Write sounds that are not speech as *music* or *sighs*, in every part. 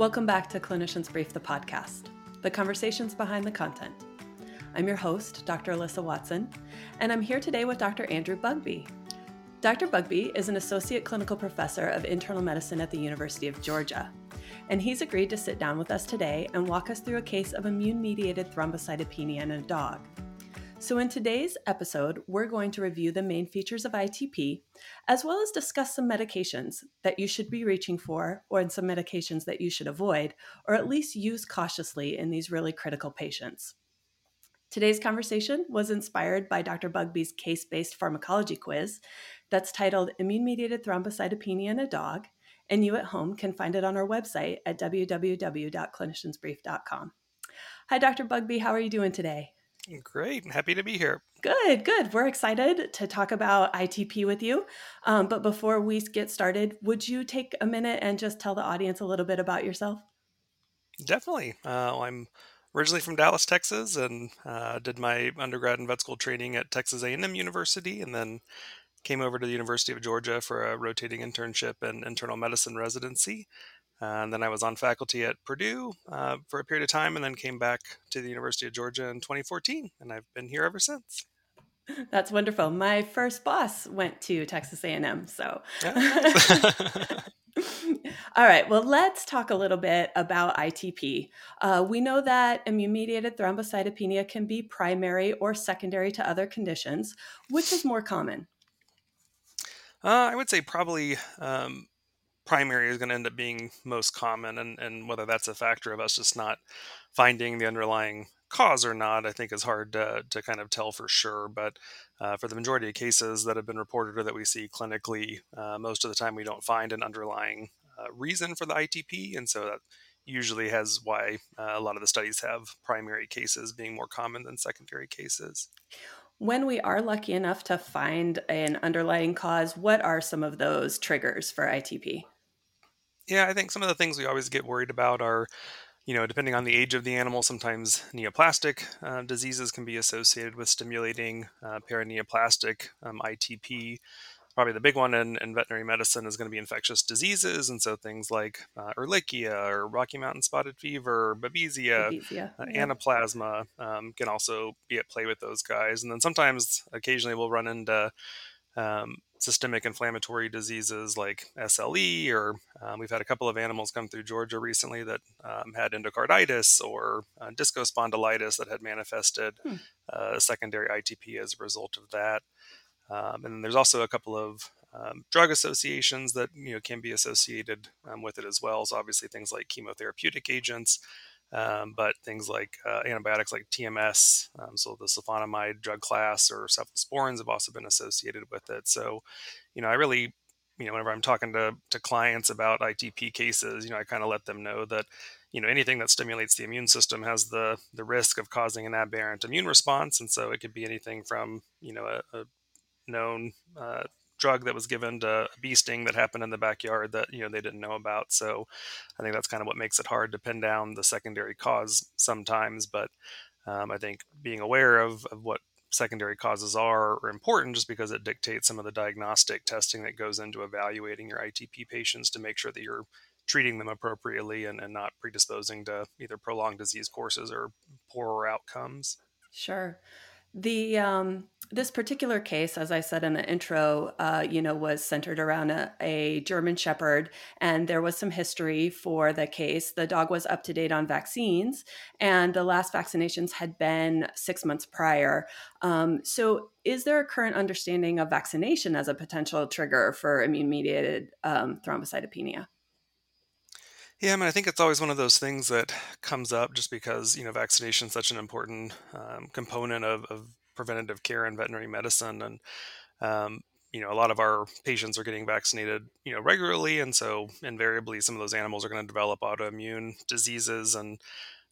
Welcome back to Clinicians Brief, the podcast, the conversations behind the content. I'm your host, Dr. Alyssa Watson, and I'm here today with Dr. Andrew Bugbee. Dr. Bugbee is an associate clinical professor of internal medicine at the University of Georgia, and he's agreed to sit down with us today and walk us through a case of immune mediated thrombocytopenia in a dog. So, in today's episode, we're going to review the main features of ITP, as well as discuss some medications that you should be reaching for, or some medications that you should avoid, or at least use cautiously in these really critical patients. Today's conversation was inspired by Dr. Bugbee's case based pharmacology quiz that's titled Immune Mediated Thrombocytopenia in a Dog, and you at home can find it on our website at www.cliniciansbrief.com. Hi, Dr. Bugbee, How are you doing today? Great. Happy to be here. Good, good. We're excited to talk about ITP with you. Um, but before we get started, would you take a minute and just tell the audience a little bit about yourself? Definitely. Uh, I'm originally from Dallas, Texas, and uh, did my undergrad and vet school training at Texas A&M University, and then came over to the University of Georgia for a rotating internship and internal medicine residency. Uh, and then I was on faculty at Purdue uh, for a period of time, and then came back to the University of Georgia in 2014, and I've been here ever since. That's wonderful. My first boss went to Texas A&M, so. *laughs* All right, well, let's talk a little bit about ITP. Uh, we know that immune mediated thrombocytopenia can be primary or secondary to other conditions. Which is more common? Uh, I would say probably um, primary is going to end up being most common, and, and whether that's a factor of us just not finding the underlying cause or not, I think is hard to, to kind of tell for sure. But uh, for the majority of cases that have been reported or that we see clinically, uh, most of the time we don't find an underlying uh, reason for the ITP, and so that usually has why uh, a lot of the studies have primary cases being more common than secondary cases. When we are lucky enough to find an underlying cause, what are some of those triggers for ITP? Yeah, I think some of the things we always get worried about are, you know, depending on the age of the animal, sometimes neoplastic uh, diseases can be associated with stimulating uh, paraneoplastic um, ITP. Probably the big one in, in, veterinary medicine is going to be infectious diseases, and so things like uh, Ehrlichia or Rocky Mountain spotted fever, Babesia, Babesia uh, yeah. Anaplasma um, can also be at play with those guys. And then sometimes, occasionally, we'll run into um, systemic inflammatory diseases like SLE, or um, we've had a couple of animals come through Georgia recently that um, had endocarditis or uh, discospondylitis that had manifested hmm. uh, secondary ITP as a result of that. Um, and there's also a couple of um, drug associations that you know can be associated um, with it as well. So obviously things like chemotherapeutic agents. Um, but things like uh, antibiotics like TMS, um, so the sulfonamide drug class or cephalosporins have also been associated with it. So, you know, I really, you know, whenever I'm talking to, to clients about ITP cases, you know, I kind of let them know that, you know, anything that stimulates the immune system has the the risk of causing an aberrant immune response, and so it could be anything from, you know, a, a known uh, drug that was given to a bee sting that happened in the backyard that you know they didn't know about. So I think that's kind of what makes it hard to pin down the secondary cause sometimes. But um, I think being aware of, of what secondary causes are, are important just because it dictates some of the diagnostic testing that goes into evaluating your ITP patients to make sure that you're treating them appropriately and, and not predisposing to either prolonged disease courses or poorer outcomes. Sure. The um, this particular case, as I said in the intro, uh, you know, was centered around a, a, German Shepherd, and there was some history for the case. The dog was up to date on vaccines, and the last vaccinations had been six months prior. Um, so, is there a current understanding of vaccination as a potential trigger for immune-mediated um, thrombocytopenia? Yeah, I mean, I think it's always one of those things that comes up just because you know vaccination is such an important um, component of, of, preventative care and veterinary medicine, and um, you know a lot of our patients are getting vaccinated you know regularly, and so invariably some of those animals are going to develop autoimmune diseases. And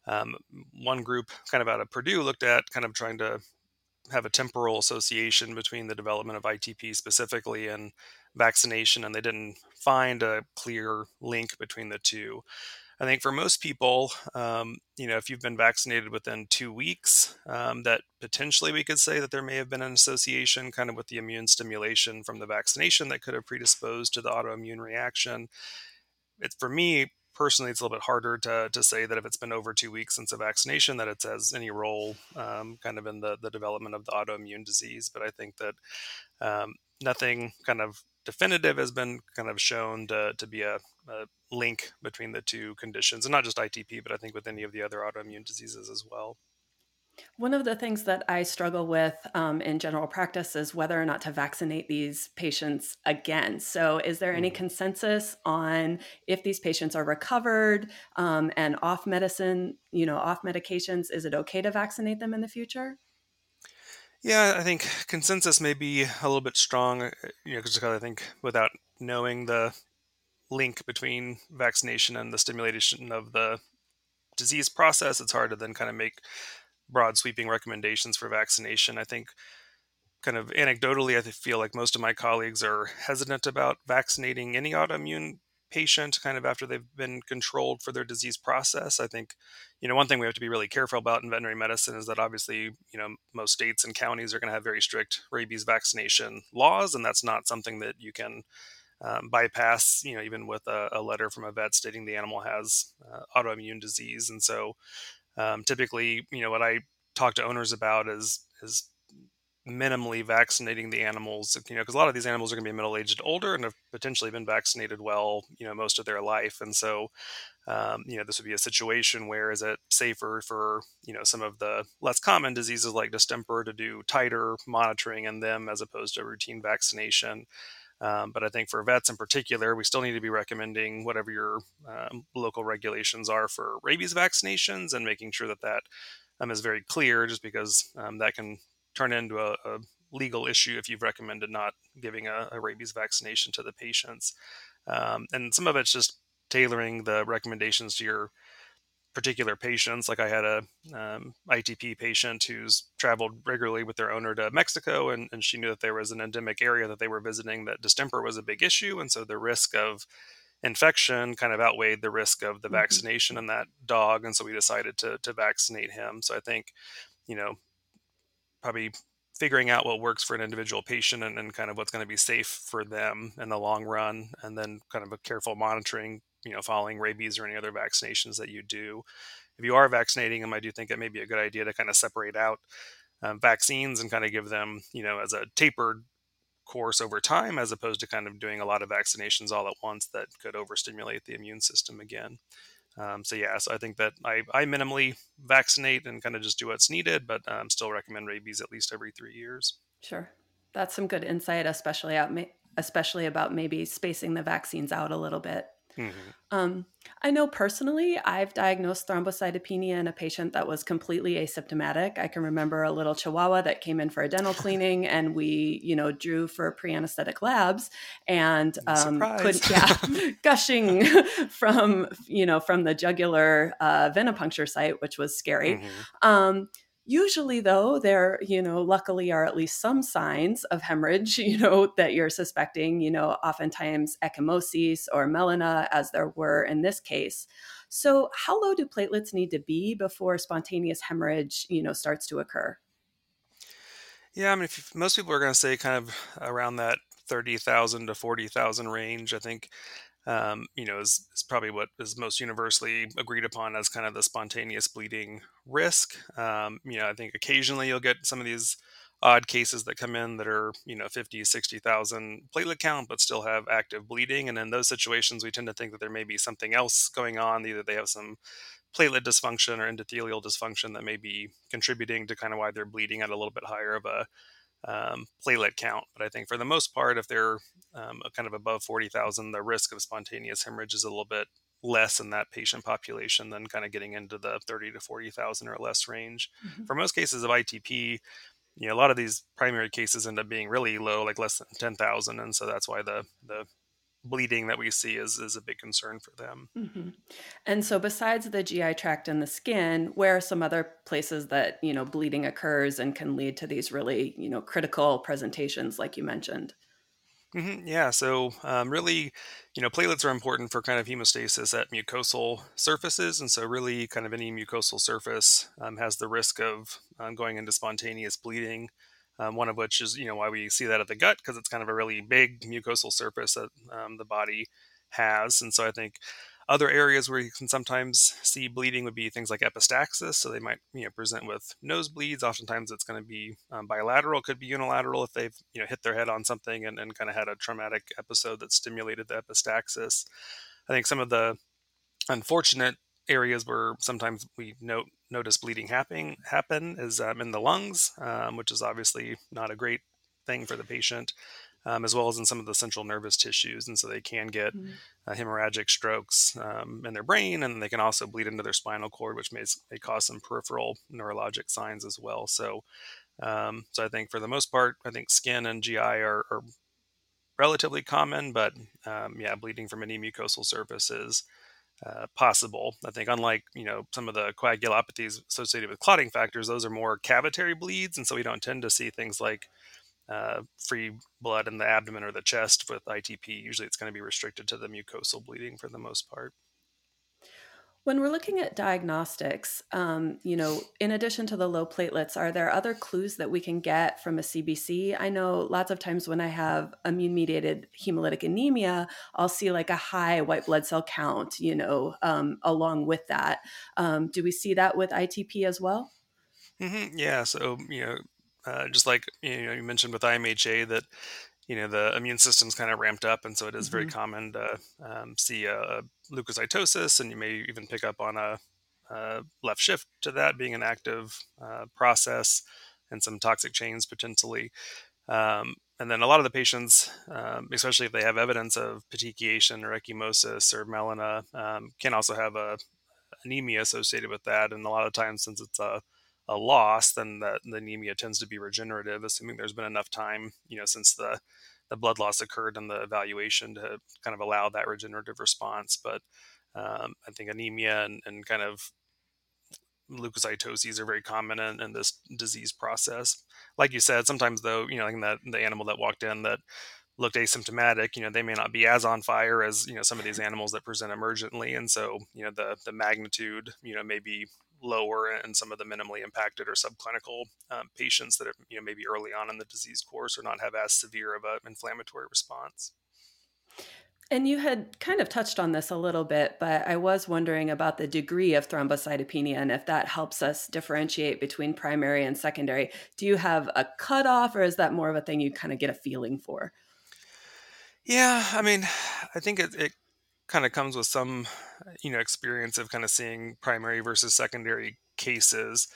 um, one group, kind of out of Purdue, looked at kind of trying to have a temporal association between the development of ITP specifically and vaccination, and they didn't find a clear link between the two. I think for most people, um, you know, if you've been vaccinated within two weeks, um, that potentially we could say that there may have been an association kind of with the immune stimulation from the vaccination that could have predisposed to the autoimmune reaction. It's for me personally, it's a little bit harder to, to say that if it's been over two weeks since a vaccination, that it has any role um, kind of in the, the development of the autoimmune disease. But I think that um, nothing kind of definitive has been kind of shown to, to be a, a, link between the two conditions, and not just ITP, but I think with any of the other autoimmune diseases as well. One of the things that I struggle with um, in general practice is whether or not to vaccinate these patients again. So, is there any mm-hmm. consensus on if these patients are recovered um, and off medicine, you know, off medications? Is it okay to vaccinate them in the future? Yeah, I think consensus may be a little bit strong, uh, you know, because I think without knowing the link between vaccination and the stimulation of the disease process, it's hard to then kind of make broad sweeping recommendations for vaccination. I think kind of anecdotally, I feel like most of my colleagues are hesitant about vaccinating any autoimmune patient kind of after they've been controlled for their disease process. I think, you know, one thing we have to be really careful about in veterinary medicine is that obviously, you know, most states and counties are going to have very strict rabies vaccination laws, and that's not something that you can um, bypass, you know, even with a, a, letter from a vet stating the animal has uh, autoimmune disease. And so, um, typically, you know, what I talk to owners about is is minimally vaccinating the animals. You know, because a lot of these animals are going to be middle aged, older, and have potentially been vaccinated well, you know, most of their life. And so, um, you know, this would be a situation where is it safer for you know some of the less common diseases like distemper to do tighter monitoring in them as opposed to routine vaccination. Um, but I think for vets in particular, we still need to be recommending whatever your um, local regulations are for rabies vaccinations and making sure that that um, is very clear, just because um, that can turn into a, a, legal issue if you've recommended not giving a, a rabies vaccination to the patients. Um, and some of it's just tailoring the recommendations to your particular patients. Like I had a um, ITP patient who's traveled regularly with their owner to Mexico, and, and she knew that there was an endemic area that they were visiting that distemper was a big issue, and so the risk of infection kind of outweighed the risk of the mm-hmm. vaccination in that dog, and so we decided to to vaccinate him. So I think, you know, probably figuring out what works for an individual patient and, and kind of what's going to be safe for them in the long run and then kind of a careful monitoring you know following rabies or any other vaccinations that you do. If you are vaccinating them i do think it may be a good idea to kind of separate out um, vaccines and kind of give them you know as a tapered course over time as opposed to kind of doing a lot of vaccinations all at once that could overstimulate the immune system again. Um, so yeah so i think that I, I minimally vaccinate and kind of just do what's needed but um, still recommend rabies at least every three years. Sure. That's some good insight especially out especially about maybe spacing the vaccines out a little bit Mm-hmm. Um, I know personally, I've diagnosed thrombocytopenia in a patient that was completely asymptomatic. I can remember a little chihuahua that came in for a dental *laughs* cleaning, and we, you know, drew for pre-anesthetic labs, and um, could, yeah, *laughs* *laughs* gushing from, you know, from the jugular uh, venipuncture site, which was scary. Mm-hmm. Um, Usually, though, there, you know, luckily are at least some signs of hemorrhage, *laughs* you know, that you're suspecting, you know, oftentimes ecchymosis or melena, as there were in this case. So, how low do platelets need to be before spontaneous hemorrhage, you know, starts to occur? Yeah, I mean, if most people are going to say kind of around that 30,000 to 40,000 range. I think um, you know, is, is probably what is most universally agreed upon as kind of the spontaneous bleeding risk. Um, you know, I think occasionally you'll get some of these odd cases that come in that are, you know, 50, 60,000 platelet count, but still have active bleeding. And in those situations, we tend to think that there may be something else going on. Either they have some platelet dysfunction or endothelial dysfunction that may be contributing to kind of why they're bleeding at a little bit higher of a um, platelet count. But I think for the most part, if they're um, kind of above 40,000, the risk of spontaneous hemorrhage is a little bit less in that patient population than kind of getting into the 30 to 40,000 or less range. Mm-hmm. For most cases of ITP, you know, a lot of these primary cases end up being really low, like less than 10,000. And so that's why the, the bleeding that we see is, is a big concern for them. Mm-hmm. And so besides the GI tract and the skin, where are some other places that, you know, bleeding occurs and can lead to these really, you know, critical presentations like you mentioned? Mm-hmm. Yeah, so um, really, you know, platelets are important for kind of hemostasis at mucosal surfaces, and so really, kind of any mucosal surface um, has the risk of um, going into spontaneous bleeding um, one of which is you know why we see that at the gut because it's kind of a really big mucosal surface that um, the body has and so i think Other areas where you can sometimes see bleeding would be things like epistaxis. So they might you know present with nosebleeds. Oftentimes it's going to be um, bilateral, could be unilateral if they've you know hit their head on something and, and kind of had a traumatic episode that stimulated the epistaxis. I think some of the unfortunate areas where sometimes we note notice bleeding happening happen is um, in the lungs, um, which is obviously not a great thing for the patient, um, as well as in some of the central nervous tissues, and so they can get mm-hmm. uh, hemorrhagic strokes um, in their brain, and they can also bleed into their spinal cord, which may, may cause some peripheral neurologic signs as well. So, um, so I think for the most part, I think skin and GI are, are relatively common, but um, yeah, bleeding from any mucosal surfaces uh, possible. I think, unlike you know some of the coagulopathies associated with clotting factors, those are more cavitary bleeds, and so we don't tend to see things like uh, free blood in the abdomen or the chest with ITP. Usually, it's going to be restricted to the mucosal bleeding for the most part. When we're looking at diagnostics, um, you know, in addition to the low platelets, are there other clues that we can get from a CBC? I know lots of times when I have immune mediated hemolytic anemia, I'll see like a high white blood cell count, you know, um, along with that. Um, do we see that with ITP as well? Mm-hmm. Yeah. So, you know, uh, just like you know, you mentioned with IMHA that you know the immune system's kind of ramped up and so it is mm-hmm. very common to um, see a, leukocytosis and you may even pick up on a, a left shift to that being an active uh, process and some toxic chains potentially um, and then a lot of the patients, um, especially if they have evidence of petechiation or ecchymosis or melena, um, can also have a anemia associated with that. And a lot of times, since it's a a loss, then the, the anemia tends to be regenerative, assuming there's been enough time, you know, since the the blood loss occurred in the evaluation to kind of allow that regenerative response. But um, I think anemia and, and, kind of leukocytoses are very common in, in, this disease process. Like you said, sometimes though, you know, like that the animal that walked in that looked asymptomatic, you know, they may not be as on fire as you know some of these animals that present emergently, and so you know the the magnitude, you know, may be lower in some of the minimally impacted or subclinical um, patients that are you know maybe early on in the disease course or not have as severe of an inflammatory response. And you had kind of touched on this a little bit, but I was wondering about the degree of thrombocytopenia and if that helps us differentiate between primary and secondary. Do you have a cutoff, or is that more of a thing you kind of get a feeling for? Yeah, I mean, I think it, it kind of comes with some, you know, experience of kind of seeing primary versus secondary cases.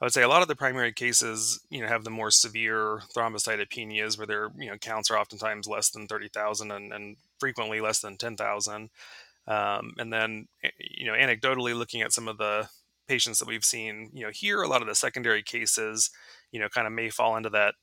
I would say a lot of the primary cases, you know, have the more severe thrombocytopenias where their, you know, counts are oftentimes less than 30,000 and, and frequently less than 10,000. Um, and then, eh, you know, anecdotally looking at some of the patients that we've seen, you know, here, a lot of the secondary cases, you know, kind of may fall into that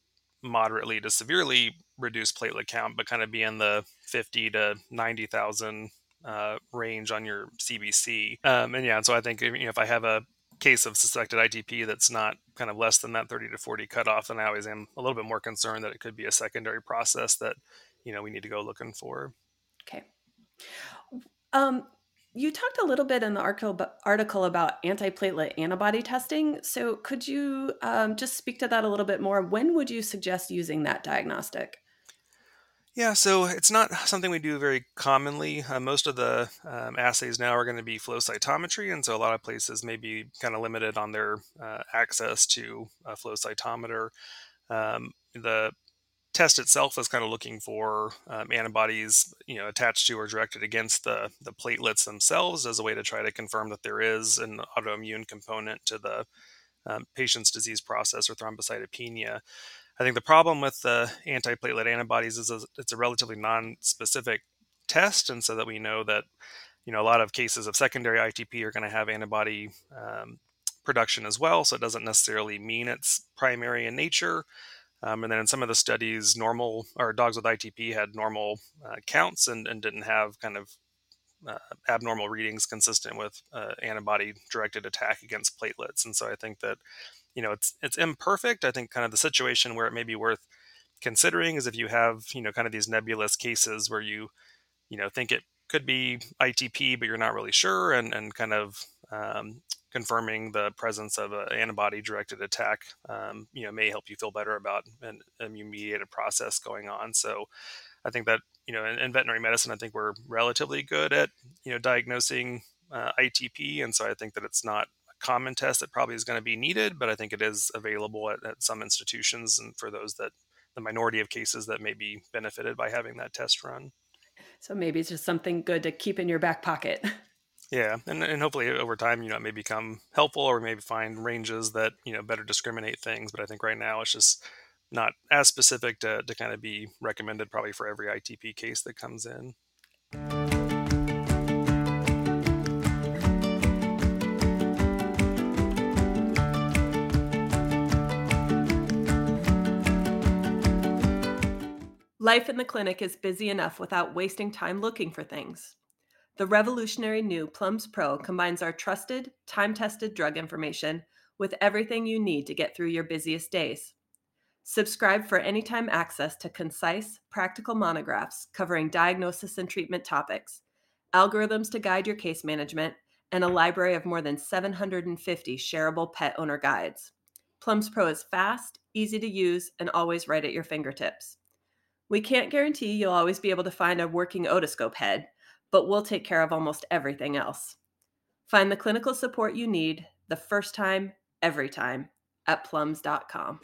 moderately to severely reduced platelet count, but kind of be in the 50 to 90,000 uh, range on your CBC. Um, and yeah, so I think you know, if I have a case of suspected ITP that's not kind of less than that 30 to 40 cutoff, then I always am a little bit more concerned that it could be a secondary process that you know we need to go looking for. Okay. Um, you talked a little bit in the article about antiplatelet antibody testing. So could you um, just speak to that a little bit more? When would you suggest using that diagnostic? Yeah, so it's not something we do very commonly. Uh, most of the um, assays now are going to be flow cytometry, and so a lot of places may be kind of limited on their uh, access to a flow cytometer. Um, the test itself is kind of looking for um, antibodies, you know, attached to or directed against the the platelets themselves as a way to try to confirm that there is an autoimmune component to the um, patient's disease process or thrombocytopenia. I think the problem with the antiplatelet antibodies is it's a relatively non-specific test, and so that we know that you know a lot of cases of secondary ITP are going to have antibody um, production as well. So it doesn't necessarily mean it's primary in nature. Um, and then in some of the studies, normal or dogs with ITP had normal uh, counts and, and didn't have kind of uh, abnormal readings consistent with uh, antibody directed attack against platelets. And so I think that you know it's it's imperfect i think kind of the situation where it may be worth considering is if you have you know kind of these nebulous cases where you you know think it could be itp but you're not really sure and and kind of um, confirming the presence of an antibody directed attack um, you know may help you feel better about an immune mediated process going on so i think that you know, in, in, veterinary medicine, I think we're relatively good at you know diagnosing uh, ITP, and so I think that it's not a common test that probably is going to be needed, but I think it is available at, at some institutions, and for those that the minority of cases that may be benefited by having that test run. So maybe it's just something good to keep in your back pocket. *laughs* Yeah, and, and hopefully over time, you know, it may become helpful or maybe find ranges that you know better discriminate things. But I think right now it's just not as specific to, to kind of be recommended probably for every ITP case that comes in. Life in the clinic is busy enough without wasting time looking for things. The revolutionary new Plumb's Pro combines our trusted, time tested drug information with everything you need to get through your busiest days. Subscribe for anytime access to concise, practical monographs covering diagnosis and treatment topics, algorithms to guide your case management, and a library of more than 750 shareable pet owner guides. Plumb's Pro is fast, easy to use, and always right at your fingertips. We can't guarantee you'll always be able to find a working otoscope head, but we'll take care of almost everything else. Find the clinical support you need the first time, every time at plumbs.com.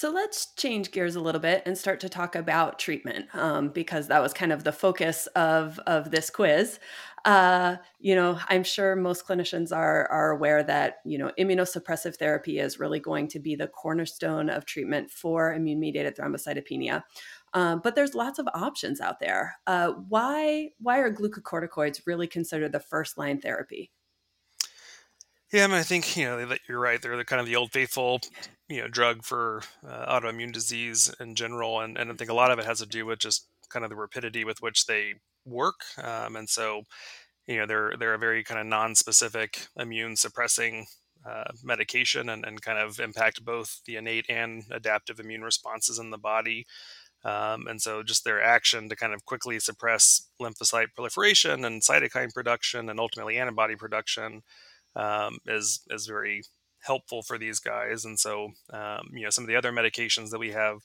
So let's change gears a little bit and start to talk about treatment um, because that was kind of the focus of, of this quiz. Uh, you know, I'm sure most clinicians are, are aware that, you know, immunosuppressive therapy is really going to be the cornerstone of treatment for immune mediated thrombocytopenia. Um, but there's lots of options out there. Uh, why, why are glucocorticoids really considered the first line therapy? Yeah, I mean, I think you know that you're right. They're the kind of the old faithful, you know, drug for uh, autoimmune disease in general, and and I think a lot of it has to do with just kind of the rapidity with which they work, um, and so you know they're they're a very kind of non-specific immune suppressing uh, medication, and and kind of impact both the innate and adaptive immune responses in the body. Um, and so just their action to kind of quickly suppress lymphocyte proliferation and cytokine production and ultimately antibody production um, is is very helpful for these guys. And so, um, you know, some of the other medications that we have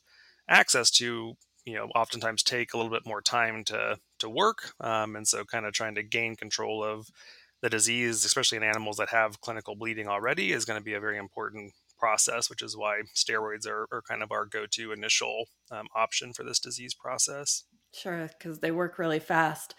access to, you know, oftentimes take a little bit more time to to work. Um, and so, kind of trying to gain control of the disease, especially in animals that have clinical bleeding already, is going to be a very important process, which is why steroids are, are kind of our go-to initial um, option for this disease process. Sure, because they work really fast.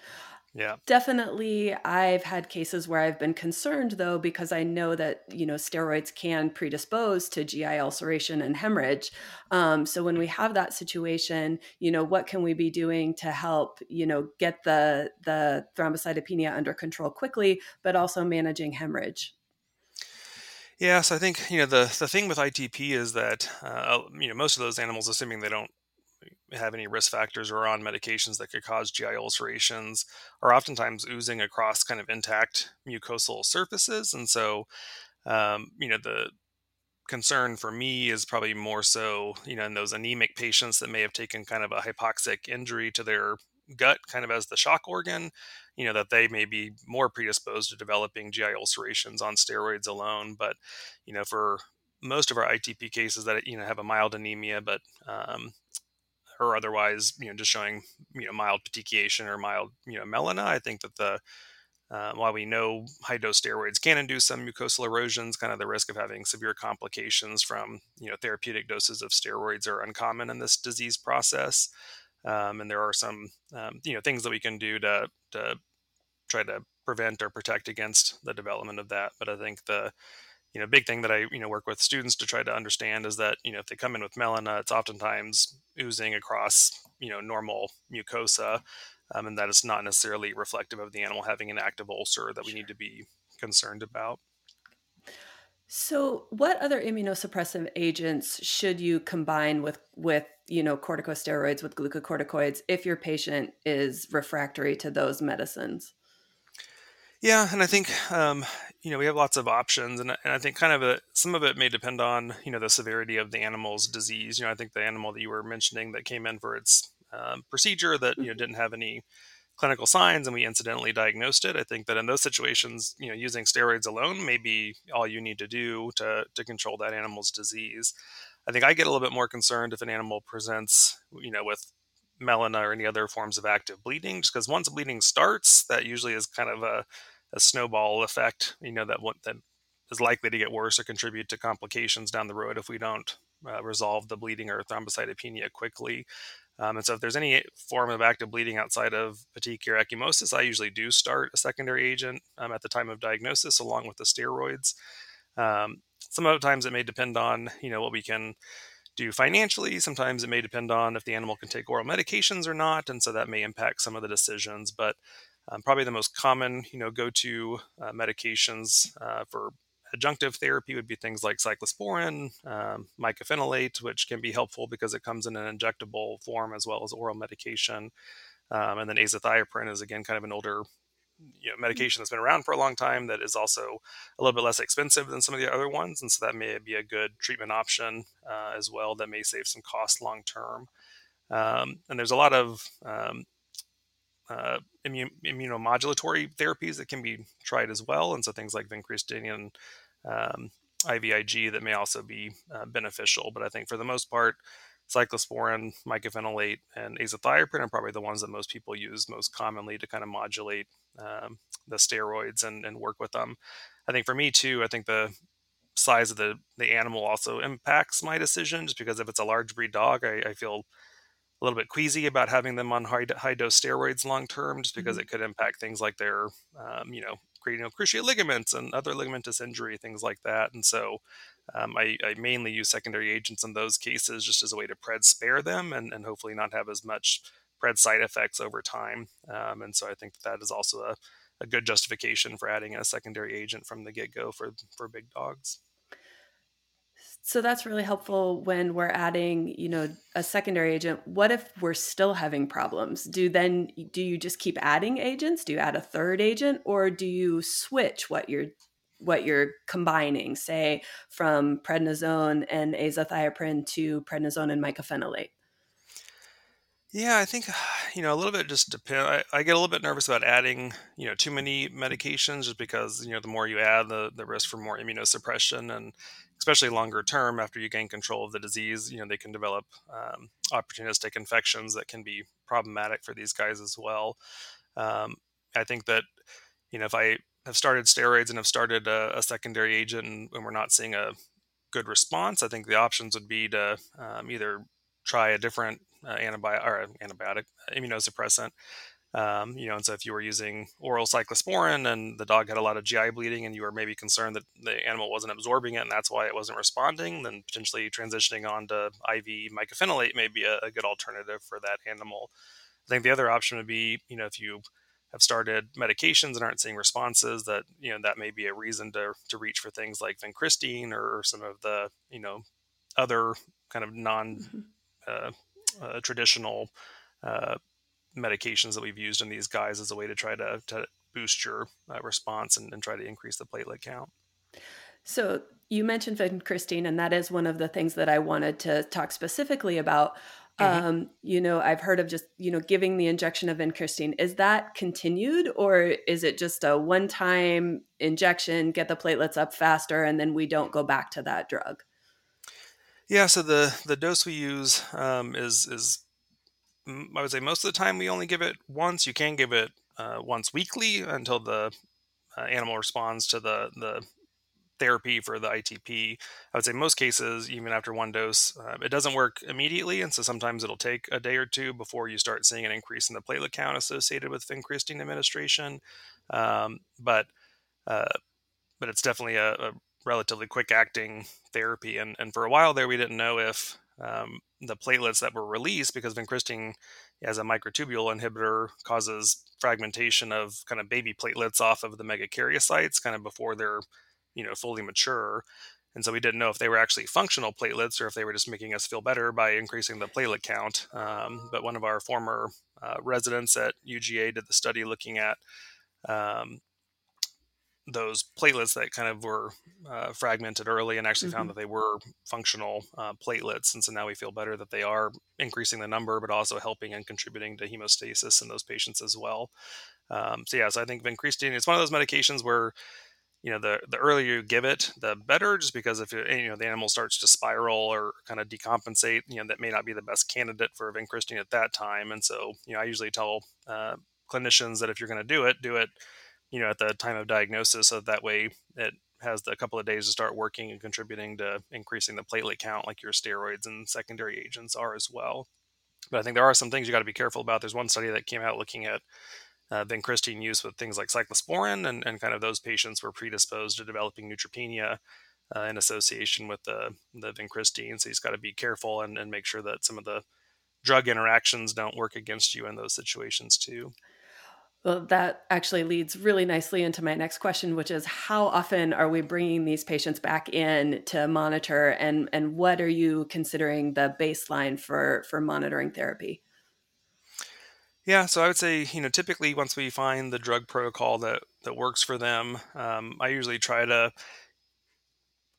Yeah. Definitely I've had cases where I've been concerned though because I know that, you know, steroids can predispose to GI ulceration and hemorrhage. Um, so when we have that situation, you know, what can we be doing to help, you know, get the the thrombocytopenia under control quickly, but also managing hemorrhage? Yeah, so I think you know the the thing with ITP is that uh, you know most of those animals, assuming they don't have any risk factors or are on medications that could cause GI ulcerations are oftentimes oozing across kind of intact mucosal surfaces. And so, um, you know, the concern for me is probably more so, you know, in those anemic patients that may have taken kind of a hypoxic injury to their gut kind of as the shock organ, you know, that they may be more predisposed to developing GI ulcerations on steroids alone. But, you know, for most of our ITP cases that, you know, have a mild anemia, but, um, or otherwise, you know, just showing you know mild petechiation or mild you know melena. I think that the uh, while we know high dose steroids can induce some mucosal erosions, kind of the risk of having severe complications from you know therapeutic doses of steroids are uncommon in this disease process. Um, and there are some um, you know things that we can do to to try to prevent or protect against the development of that. But I think the you know big thing that I you know work with students to try to understand is that you know if they come in with melena, it's oftentimes oozing across you know normal mucosa, um, and that is not necessarily reflective of the animal having an active ulcer that we need to be concerned about. So, what other immunosuppressive agents should you combine with with you know corticosteroids with glucocorticoids if your patient is refractory to those medicines? Yeah, and I think um, you know we have lots of options, and, and I think kind of a, some of it may depend on you know the severity of the animal's disease. You know, I think the animal that you were mentioning that came in for its um, procedure that you know mm-hmm. didn't have any clinical signs and we incidentally diagnosed it, I think that in those situations, you know, using steroids alone may be all you need to do to, to control that animal's disease. I think I get a little bit more concerned if an animal presents, you know, with melena or any other forms of active bleeding, just because once bleeding starts, that usually is kind of a, a snowball effect, you know, that that is likely to get worse or contribute to complications down the road if we don't uh, resolve the bleeding or thrombocytopenia quickly. Um, and so, if there's any form of active bleeding outside of petechiae or ecchymosis, I usually do start a secondary agent um, at the time of diagnosis, along with the steroids. Um, some other times it may depend on you know what we can do financially. Sometimes it may depend on if the animal can take oral medications or not, and so that may impact some of the decisions. But um, probably the most common, you know, go-to uh, medications uh, for adjunctive therapy would be things like cyclosporin, um, mycophenolate, which can be helpful because it comes in an injectable form as well as oral medication. Um, and then azathioprine is again kind of an older you know, medication that's been around for a long time that is also a little bit less expensive than some of the other ones, and so that may be a good treatment option uh, as well. That may save some cost long term. Um, and there's a lot of um, uh, immune, immunomodulatory therapies that can be tried as well, and so things like vincristine and um, IVIG that may also be uh, beneficial. But I think for the most part, cyclosporin, mycophenolate, and azathioprine are probably the ones that most people use most commonly to kind of modulate um, the steroids and, and work with them. I think for me too, I think the size of the the animal also impacts my decision just because if it's a large breed dog, I, I feel a little bit queasy about having them on high, high dose steroids long term, just because mm-hmm. it could impact things like their, um, you know, cranial cruciate ligaments and other ligamentous injury, things like that. And so um, I, I, mainly use secondary agents in those cases just as a way to pred spare them and, and hopefully not have as much pred side effects over time. Um, and so I think that, that is also a, a good justification for adding a secondary agent from the get go for, for big dogs. So that's really helpful when we're adding, you know, a secondary agent. What if we're still having problems? Do then do you just keep adding agents? Do you add a third agent or do you switch what you're what you're combining, say from prednisone and azathioprine to prednisone and mycophenolate? Yeah, I think *sighs* you know a little bit just depend. I, I, get a little bit nervous about adding you know too many medications just because you know the more you add, the the risk for more immunosuppression and especially longer term after you gain control of the disease, you know they can develop um, opportunistic infections that can be problematic for these guys as well. Um, I think that you know if I have started steroids and have started a, a secondary agent and, and, we're not seeing a good response, I think the options would be to um, either try a different uh, antibiotic or antibiotic immunosuppressant. Um, you know, and so if you were using oral cyclosporin and the dog had a lot of GI bleeding, and you were maybe concerned that the animal wasn't absorbing it, and that's why it wasn't responding, then potentially transitioning on to IV mycophenolate may be a, a good alternative for that animal. I think the other option would be, you know, if you have started medications and aren't seeing responses, that you know that may be a reason to to reach for things like vincristine or, or some of the you know other kind of non mm-hmm. uh, uh, traditional uh, medications that we've used in these guys as a way to try to, to boost your uh, response and, and, try to increase the platelet count. So you mentioned vincristine, and that is one of the things that I wanted to talk specifically about. Mm-hmm. Um, you know, I've heard of just you know giving the injection of vincristine. Is that continued, or is it just a one-time injection, get the platelets up faster, and then we don't go back to that drug? Yeah, so the the dose we use um, is is I would say most of the time we only give it once. You can give it uh, once weekly until the uh, animal responds to the the therapy for the ITP. I would say most cases, even after one dose, uh, it doesn't work immediately, and so sometimes it'll take a day or two before you start seeing an increase in the platelet count associated with vincristine administration. Um, but uh, but it's definitely a, a relatively quick acting therapy. And, and for a while there, we didn't know if um, the platelets that were released, because vincristine as a microtubule inhibitor causes fragmentation of kind of baby platelets off of the megakaryocytes kind of before they're, you know, fully mature. And so we didn't know if they were actually functional platelets or if they were just making us feel better by increasing the platelet count. Um, but one of our former uh, residents at UGA did the study looking at um, those platelets that kind of were uh, fragmented early and actually mm-hmm. found that they were functional uh, platelets. And so now we feel better that they are increasing the number, but also helping and contributing to hemostasis in those patients as well. Um, so, yeah, so I think vincristine is one of those medications where you know the the earlier you give it the better just because if it, you know the animal starts to spiral or kind of decompensate you know that may not be the best candidate for vincristine at that time. And so you know i usually tell uh, clinicians that if you're going to do it do it you know at the time of diagnosis so that way it has the couple of days to start working and contributing to increasing the platelet count like your steroids and secondary agents are as well. But i think there are some things you got to be careful about. There's one study that came out looking at uh, vincristine use with things like cyclosporin and, and kind of those patients were predisposed to developing neutropenia uh, in association with the, the vincristine so you've got to be careful and, and make sure that some of the drug interactions don't work against you in those situations too well, that actually leads really nicely into my next question, which is how often are we bringing these patients back in to monitor, and and what are you considering the baseline for for monitoring therapy? Yeah, so I would say you know typically once we find the drug protocol that that works for them, um, I usually try to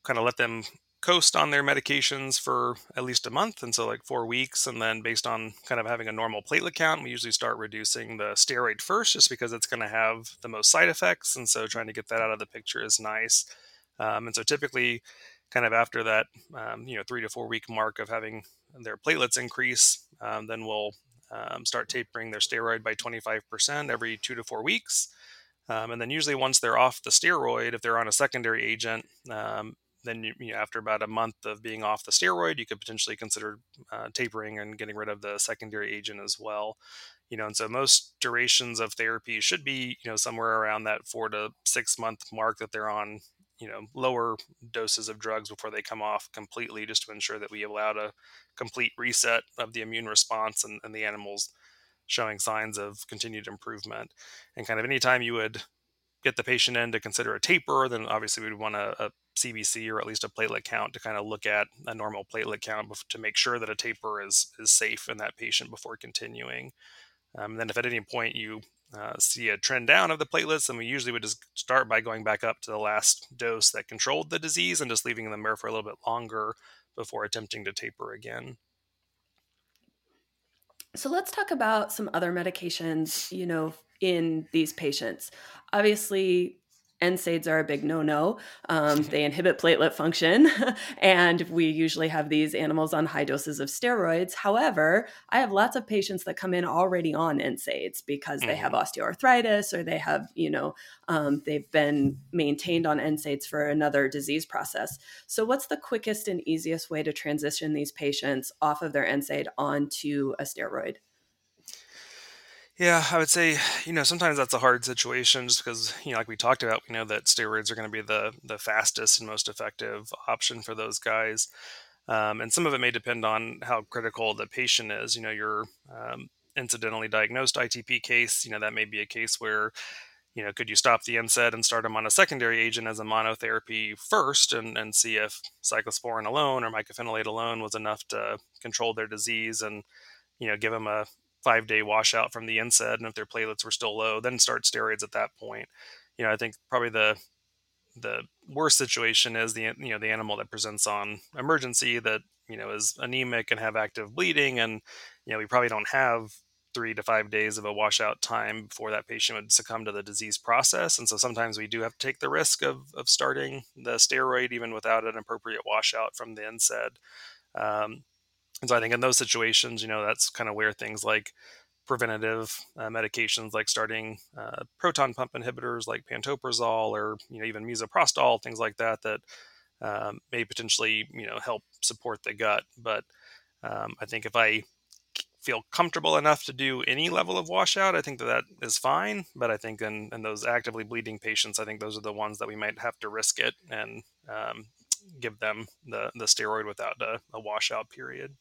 kind of let them coast on their medications for at least a month and so like four weeks and then based on kind of having a normal platelet count we usually start reducing the steroid first just because it's going to have the most side effects and so trying to get that out of the picture is nice. Um, and so typically kind of after that um, you know three to four week mark of having their platelets increase um, then we'll um, start tapering their steroid by 25% every two to four weeks um, and then usually once they're off the steroid if they're on a secondary agent um, then you, you know, after about a month of being off the steroid, you could potentially consider uh, tapering and getting rid of the secondary agent as well. You know, and so most durations of therapy should be, you know, somewhere around that four to six month mark that they're on, you know, lower doses of drugs before they come off completely, just to ensure that we allow a complete reset of the immune response and, and the animals showing signs of continued improvement. And kind of anytime you would get the patient in to consider a taper, then obviously we'd want a, a CBC or at least a platelet count to kind of look at a normal platelet count to make sure that a taper is is safe in that patient before continuing. Um, and then if at any point you uh, see a trend down of the platelets, then we usually would just start by going back up to the last dose that controlled the disease and just leaving them there for a little bit longer before attempting to taper again. So let's talk about some other medications, you know, in these patients. Obviously, NSAIDs are a big no no. Um, *laughs* they inhibit platelet function, *laughs* and we usually have these animals on high doses of steroids. However, I have lots of patients that come in already on NSAIDs because they have mm-hmm. osteoarthritis or they have, you know, um, they've been maintained on NSAIDs for another disease process. So, what's the quickest and easiest way to transition these patients off of their NSAID onto a steroid? Yeah, I would say, you know, sometimes that's a hard situation just because, you know, like we talked about, we know that steroids are going to be the the fastest and most effective option for those guys. Um, and some of it may depend on how critical the patient is. You know, your um, incidentally diagnosed ITP case, you know, that may be a case where, you know, could you stop the NSAID and start them on a secondary agent as a monotherapy first and, and see if cyclosporin alone or mycophenolate alone was enough to control their disease and, you know, give them a five day washout from the NSAID, and if their platelets were still low, then start steroids at that point. You know, I think probably the the worst situation is the you know the animal that presents on emergency that you know is anemic and have active bleeding, and you know we probably don't have three to five days of a washout time before that patient would succumb to the disease process. And so sometimes we do have to take the risk of, of starting the steroid even without an appropriate washout from the NSAID. Um, and so I think in those situations, you know, that's kind of where things like preventative uh, medications like starting uh, proton pump inhibitors like pantoprazole or you know even misoprostol things like that that um, may potentially you know help support the gut. But um, i think if i feel comfortable enough to do any level of washout i think that that is fine. But i think in, in those actively bleeding patients i think those are the ones that we might have to risk it and um, give them the, the steroid without a, a washout period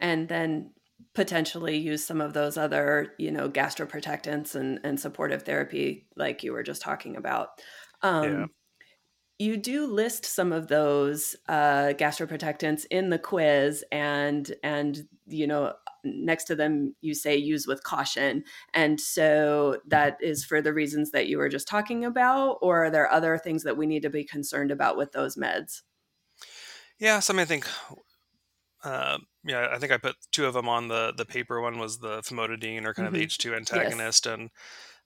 and then potentially use some of those other you know gastroprotectants and, and supportive therapy like you were just talking about um, yeah. you do list some of those uh, gastroprotectants in the quiz and and you know next to them you say use with caution. And so that is for the reasons that you were just talking about, or are there other things that we need to be concerned about with those meds? Yeah, so I mean, I think uh, yeah, I think I put two of them on the the paper. One was the famotidine or kind mm-hmm. of H2 antagonist, yes. and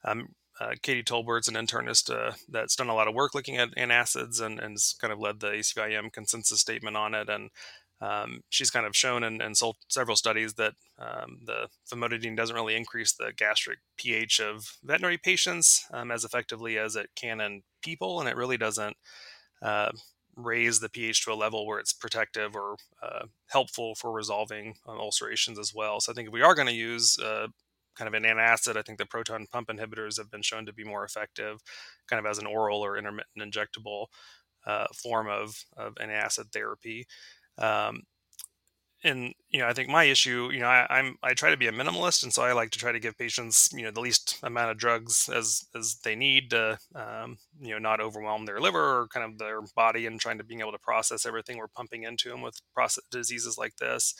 um, uh, Katie Tolbert's an internist uh, that's done a lot of work looking at antacids and, and has kind of led the ACVIM consensus statement on it. And um, she's kind of shown in, in several studies that um, the famotidine doesn't really increase the gastric pH of veterinary patients um, as effectively as it can in people, and it really doesn't uh, raise the pH to a level where it's protective or uh, helpful for resolving um, ulcerations as well. So I think if we are going to use uh, kind of an antacid, I think the proton pump inhibitors have been shown to be more effective, kind of as an oral or intermittent injectable uh, form of, of antacid therapy. Um, and you know, I think my issue, you know, I, am I try to be a minimalist, and so I like to try to give patients, you know, the least amount of drugs as as they need to, um, you know, not overwhelm their liver or kind of their body, and trying to being able to process everything we're pumping into them with process diseases like this.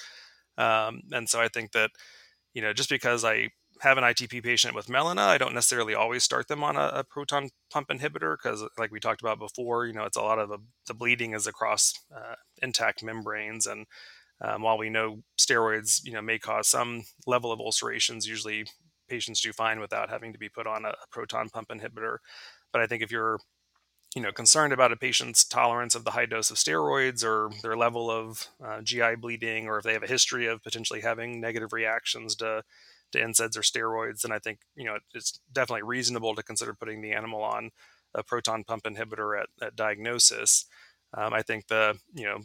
Um, and so I think that, you know, just because I have an ITP patient with melena, I don't necessarily always start them on a, a proton pump inhibitor because, like we talked about before, you know, it's a lot of the, the bleeding is across uh, intact membranes, and um, while we know steroids, you know, may cause some level of ulcerations, usually patients do fine without having to be put on a, proton pump inhibitor. But I think if you're you know concerned about a patient's tolerance of the high dose of steroids or their level of uh, GI bleeding, or if they have a history of potentially having negative reactions to to NSAIDs or steroids, then I think you know it's definitely reasonable to consider putting the animal on a proton pump inhibitor at, at diagnosis. Um, I think the you know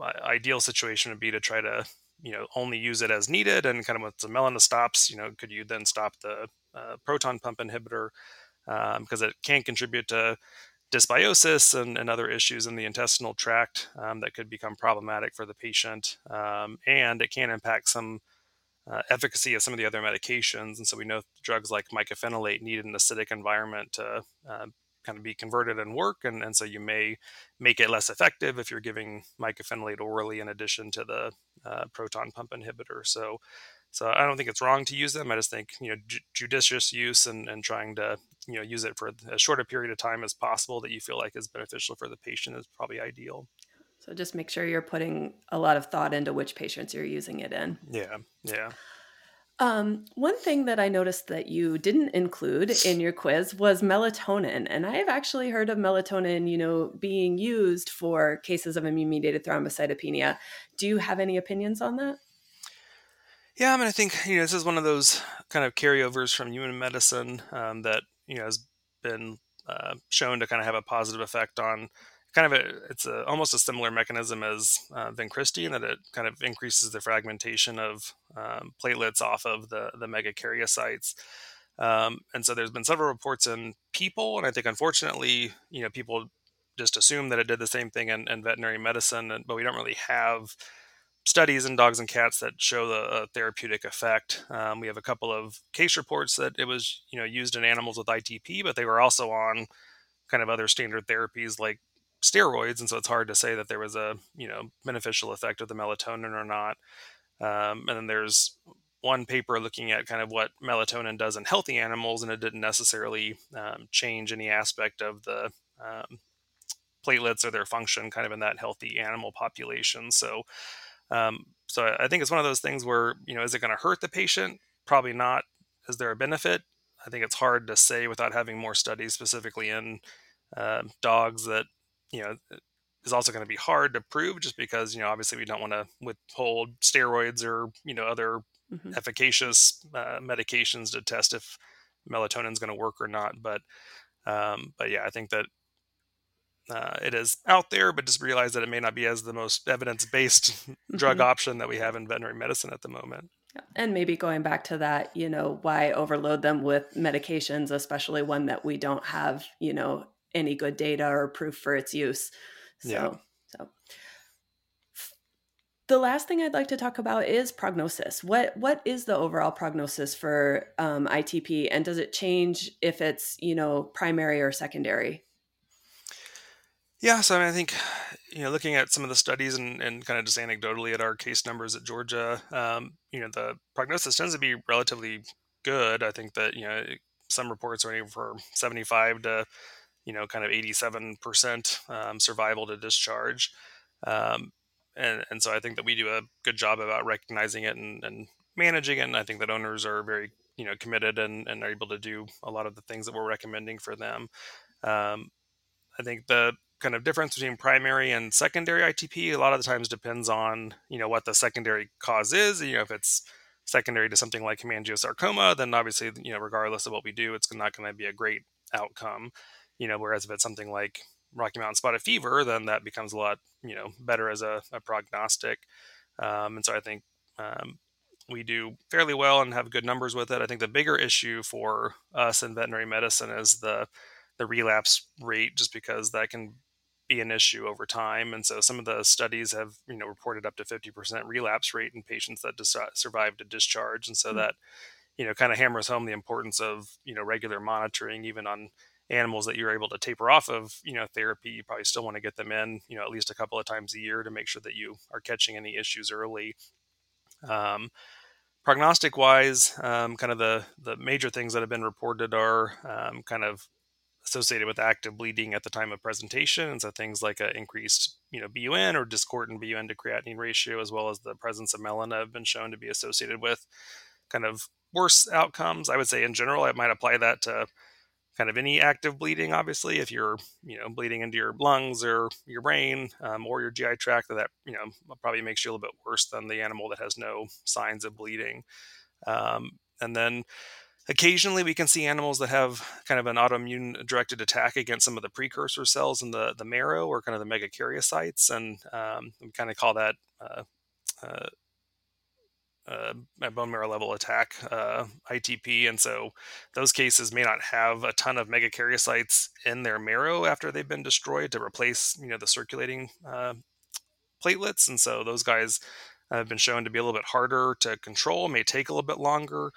ideal situation would be to try to you know only use it as needed and kind of with the melena stops you know could you then stop the uh, proton pump inhibitor because um, it can contribute to dysbiosis and, and, other issues in the intestinal tract um, that could become problematic for the patient um, and it can impact some uh, efficacy of some of the other medications. And so we know drugs like mycophenolate need an acidic environment to uh, kind of be converted and work. And, and so you may make it less effective if you're giving mycophenolate orally in addition to the uh, proton pump inhibitor. So, so I don't think it's wrong to use them. I just think, you know, ju- judicious use and, and trying to, you know, use it for as short a period of time as possible that you feel like is beneficial for the patient is probably ideal. So just make sure you're putting a lot of thought into which patients you're using it in. Yeah. Yeah. Um, one thing that I noticed that you didn't include in your quiz was melatonin. And I have actually heard of melatonin, you know, being used for cases of immune mediated thrombocytopenia. Do you have any opinions on that? Yeah, I mean, I think, you know, this is one of those kind of carryovers from human medicine um, that, you know, has been uh, shown to kind of have a positive effect on kind of a it's a, almost a similar mechanism as uh, vincristine in that it kind of increases the fragmentation of um, platelets off of the the megakaryocytes. Um, and so there's been several reports in people, and I think unfortunately, you know, people just assume that it did the same thing in, in veterinary medicine, and, but we don't really have studies in dogs and cats that show the therapeutic effect. Um, we have a couple of case reports that it was, you know, used in animals with ITP, but they were also on kind of other standard therapies like steroids, and so it's hard to say that there was a you know beneficial effect of the melatonin or not. Um, and then there's one paper looking at kind of what melatonin does in healthy animals, and it didn't necessarily um, change any aspect of the um, platelets or their function, kind of in that healthy animal population. So, um, so I think it's one of those things where you know, is it going to hurt the patient? Probably not. Is there a benefit? I think it's hard to say without having more studies specifically in uh, dogs that you know is also going to be hard to prove just because you know obviously we don't want to withhold steroids or you know other mm-hmm. efficacious uh, medications to test if melatonin is going to work or not but um, but yeah i think that uh, it is out there but just realize that it may not be as the most evidence-based *laughs* mm-hmm. drug option that we have in veterinary medicine at the moment and maybe going back to that you know why overload them with medications especially one that we don't have you know any good data or proof for its use. So, yeah. so the last thing I'd like to talk about is prognosis. What what is the overall prognosis for um, ITP, and does it change if it's you know primary or secondary? Yeah, so I, mean, I think you know, looking at some of the studies and, and kind of just anecdotally at our case numbers at Georgia, um, you know, the prognosis tends to be relatively good. I think that you know some reports are anywhere from 75 to you know kind of 87 percent um, survival to discharge, um, and and so I think that we do a good job about recognizing it and, and managing it. And I think that owners are very you know committed and, and are able to do a lot of the things that we're recommending for them. Um, I think the kind of difference between primary and secondary ITP a lot of the times depends on you know what the secondary cause is. You know if it's secondary to something like hemangiosarcoma, then obviously you know regardless of what we do, it's not going to be a great outcome. You know, whereas if it's something like Rocky Mountain spotted fever, then that becomes a lot you know better as a, a prognostic. Um, and so I think um, we do fairly well and have good numbers with it. I think the bigger issue for us in veterinary medicine is the the relapse rate, just because that can be an issue over time. And so some of the studies have, you know, reported up to 50% relapse rate in patients that dis- survived a discharge. And so mm-hmm. that, you know, kind of hammers home the importance of, you know, regular monitoring, even on animals that you're able to taper off of, you know, therapy. You probably still want to get them in, you know, at least a couple of times a year to make sure that you are catching any issues early. Um, prognostic wise, um, kind of the the major things that have been reported are um, kind of associated with active bleeding at the time of presentation. And so things like an increased, you know, BUN or discordant BUN to creatinine ratio, as well as the presence of melena have been shown to be associated with kind of worse outcomes. I would say in general, I might apply that to kind of any active bleeding. Obviously, if you're, you know, bleeding into your lungs or your brain um, or your GI tract, that, that, you know, probably makes you a little bit worse than the animal that has no signs of bleeding. Um, and then Occasionally, we can see animals that have kind of an autoimmune directed attack against some of the precursor cells in the, the marrow or kind of the megakaryocytes. And um, we kind of call that uh, uh, uh, a bone marrow level attack, uh, ITP. And so those cases may not have a ton of megakaryocytes in their marrow after they've been destroyed to replace, you know, the circulating uh, platelets. And so those guys have been shown to be a little bit harder to control, may take a little bit longer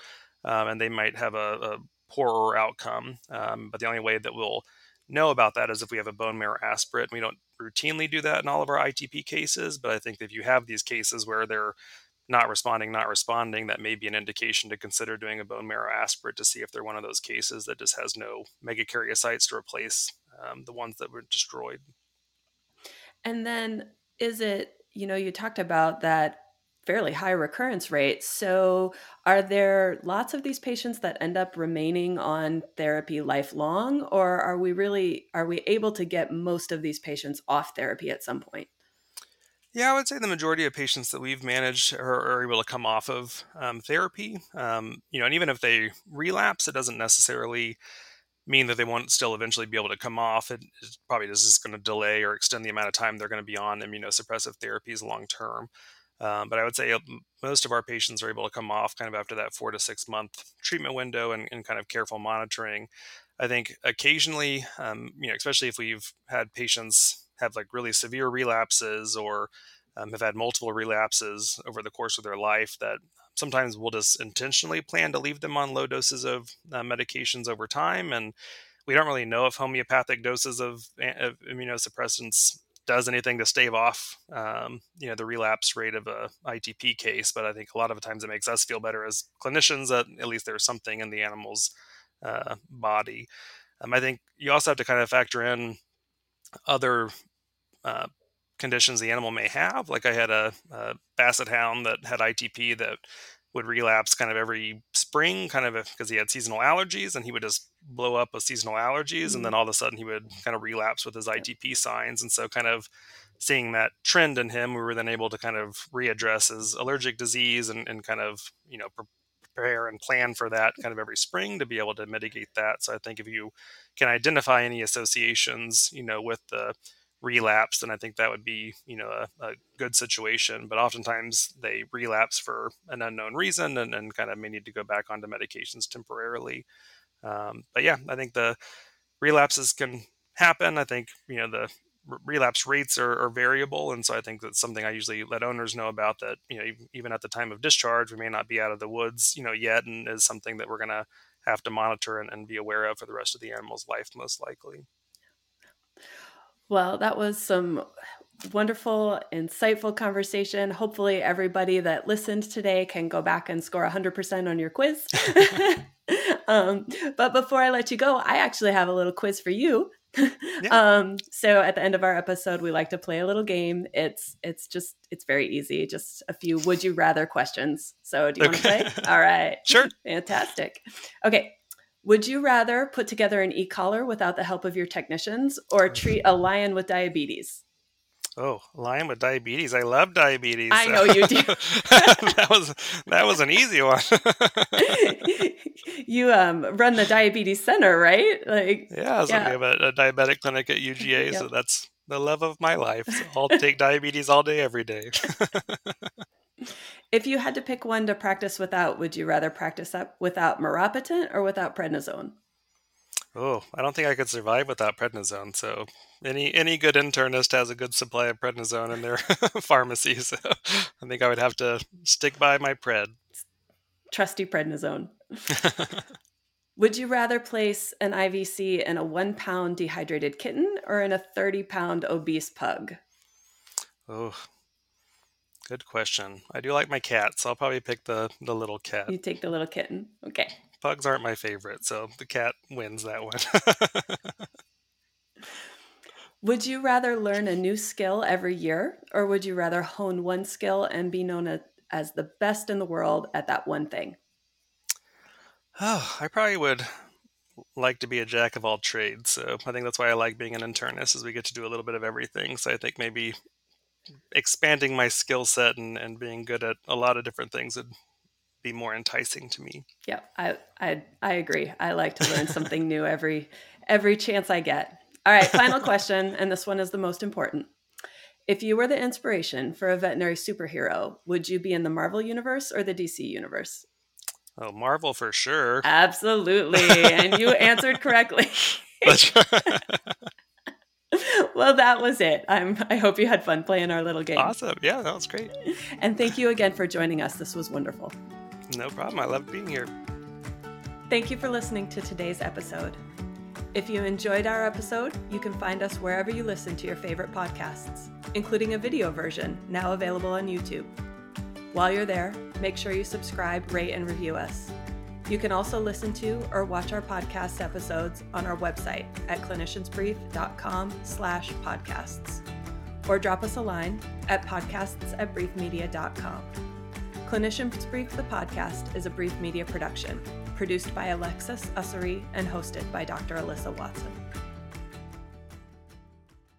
um, and they might have a, a poorer outcome. Um, but the only way that we'll know about that is if we have a bone marrow aspirate. We don't routinely do that in all of our ITP cases, but I think if you have these cases where they're not responding, not responding, that may be an indication to consider doing a bone marrow aspirate to see if they're one of those cases that just has no megakaryocytes to replace um, the ones that were destroyed. And then is it, you know, you talked about that fairly high recurrence rate. So, are there lots of these patients that end up remaining on therapy lifelong or are we really are we able to get most of these patients off therapy at some point? Yeah, I would say the majority of patients that we've managed are, are able to come off of um, therapy. Um, you know, and even if they relapse, it doesn't necessarily mean that they won't still eventually be able to come off. It probably is just going to delay or extend the amount of time they're going to be on immunosuppressive therapies long term. Um, but I would say uh, most of our patients are able to come off kind of after that four to six month treatment window and, and kind of careful monitoring. I think occasionally, um, you know, especially if we've had patients have like really severe relapses or um, have had multiple relapses over the course of their life, that sometimes we'll just intentionally plan to leave them on low doses of uh, medications over time. And we don't really know if homeopathic doses of, of immunosuppressants does anything to stave off, um, you know, the relapse rate of a ITP case. But I think a lot of times it makes us feel better as clinicians that at least there's something in the animal's uh, body. Um, I think you also have to kind of factor in other uh, conditions the animal may have. Like I had a, a basset hound that had ITP that would relapse kind of every spring, kind of because he had seasonal allergies, and he would just blow up with seasonal allergies, mm-hmm. and then all of a sudden he would kind of relapse with his ITP signs, and so kind of seeing that trend in him, we were then able to kind of readdress his allergic disease and, and kind of you know prepare and plan for that kind of every spring to be able to mitigate that. So I think if you can identify any associations, you know, with the relapse, and I think that would be, you know, a, a, good situation. But oftentimes they relapse for an unknown reason and, and kind of may need to go back onto medications temporarily. Um, but yeah, I think the relapses can happen. I think, you know, the relapse rates are, are, variable. And so I think that's something I usually let owners know about that, you know, even at the time of discharge, we may not be out of the woods, you know, yet, and is something that we're going to have to monitor and, and be aware of for the rest of the animal's life, most likely. Well, that was some wonderful, insightful conversation. Hopefully, everybody that listened today can go back and score 100% on your quiz. *laughs* *laughs* um, but before I let you go, I actually have a little quiz for you. Yeah. *laughs* um, so at the end of our episode, we like to play a little game. It's it's just it's very easy, just a few would you rather questions. So do you okay. want to play? All right. Sure. Fantastic. Okay. Would you rather put together an e-collar without the help of your technicians or treat a lion with diabetes? Oh, lion with diabetes. I love diabetes. I know you do. *laughs* that was that was an easy one. *laughs* you um, run the diabetes center, right? Like Yeah, so yeah. we have a, a, diabetic clinic at UGA, *laughs* yep. so that's the love of my life. So I'll take diabetes all day every day. If you had to pick one to practice without, would you rather practice up without meropenem or without prednisone? Oh, I don't think I could survive without prednisone. So any any good internist has a good supply of prednisone in their *laughs* pharmacy. So I think I would have to stick by my pred. Trusty prednisone. *laughs* would you rather place an IVC in a one pound dehydrated kitten or in a 30 pound obese pug? Oh, good question. I do like my cat, so I'll probably pick the, the little cat. You take the little kitten. Okay. Pugs aren't my favorite, so the cat wins that one. *laughs* would you rather learn a new skill every year, or would you rather hone one skill and be known as the best in the world at that one thing? Oh, *sighs* I probably would like to be a jack of all trades. So I think that's why I like being an internist, is we get to do a little bit of everything. So I think maybe expanding my skill set and, and being good at a lot of different things would be more enticing to me. Yeah, I I I agree. I like to learn something new every every chance I get. All right, final *laughs* question, and this one is the most important. If you were the inspiration for a veterinary superhero, would you be in the Marvel universe or the DC universe? Oh, Marvel for sure. Absolutely. and you *laughs* answered correctly. *laughs* well, that was it. I'm, I hope you had fun playing our little game. Awesome. Yeah, that was great. And thank you again for joining us. This was wonderful. No problem. I love being here. Thank you for listening to today's episode. If you enjoyed our episode, you can find us wherever you listen to your favorite podcasts, including a video version now available on YouTube. While you're there, make sure you subscribe, rate, and review us. You can also listen to or watch our podcast episodes on our website at cliniciansbrief.com slash podcasts or drop us a line at podcasts at briefmedia.com. Clinicians Brief the Podcast is a brief media production, produced by Alexis Ussery and hosted by Dr. Alyssa Watson.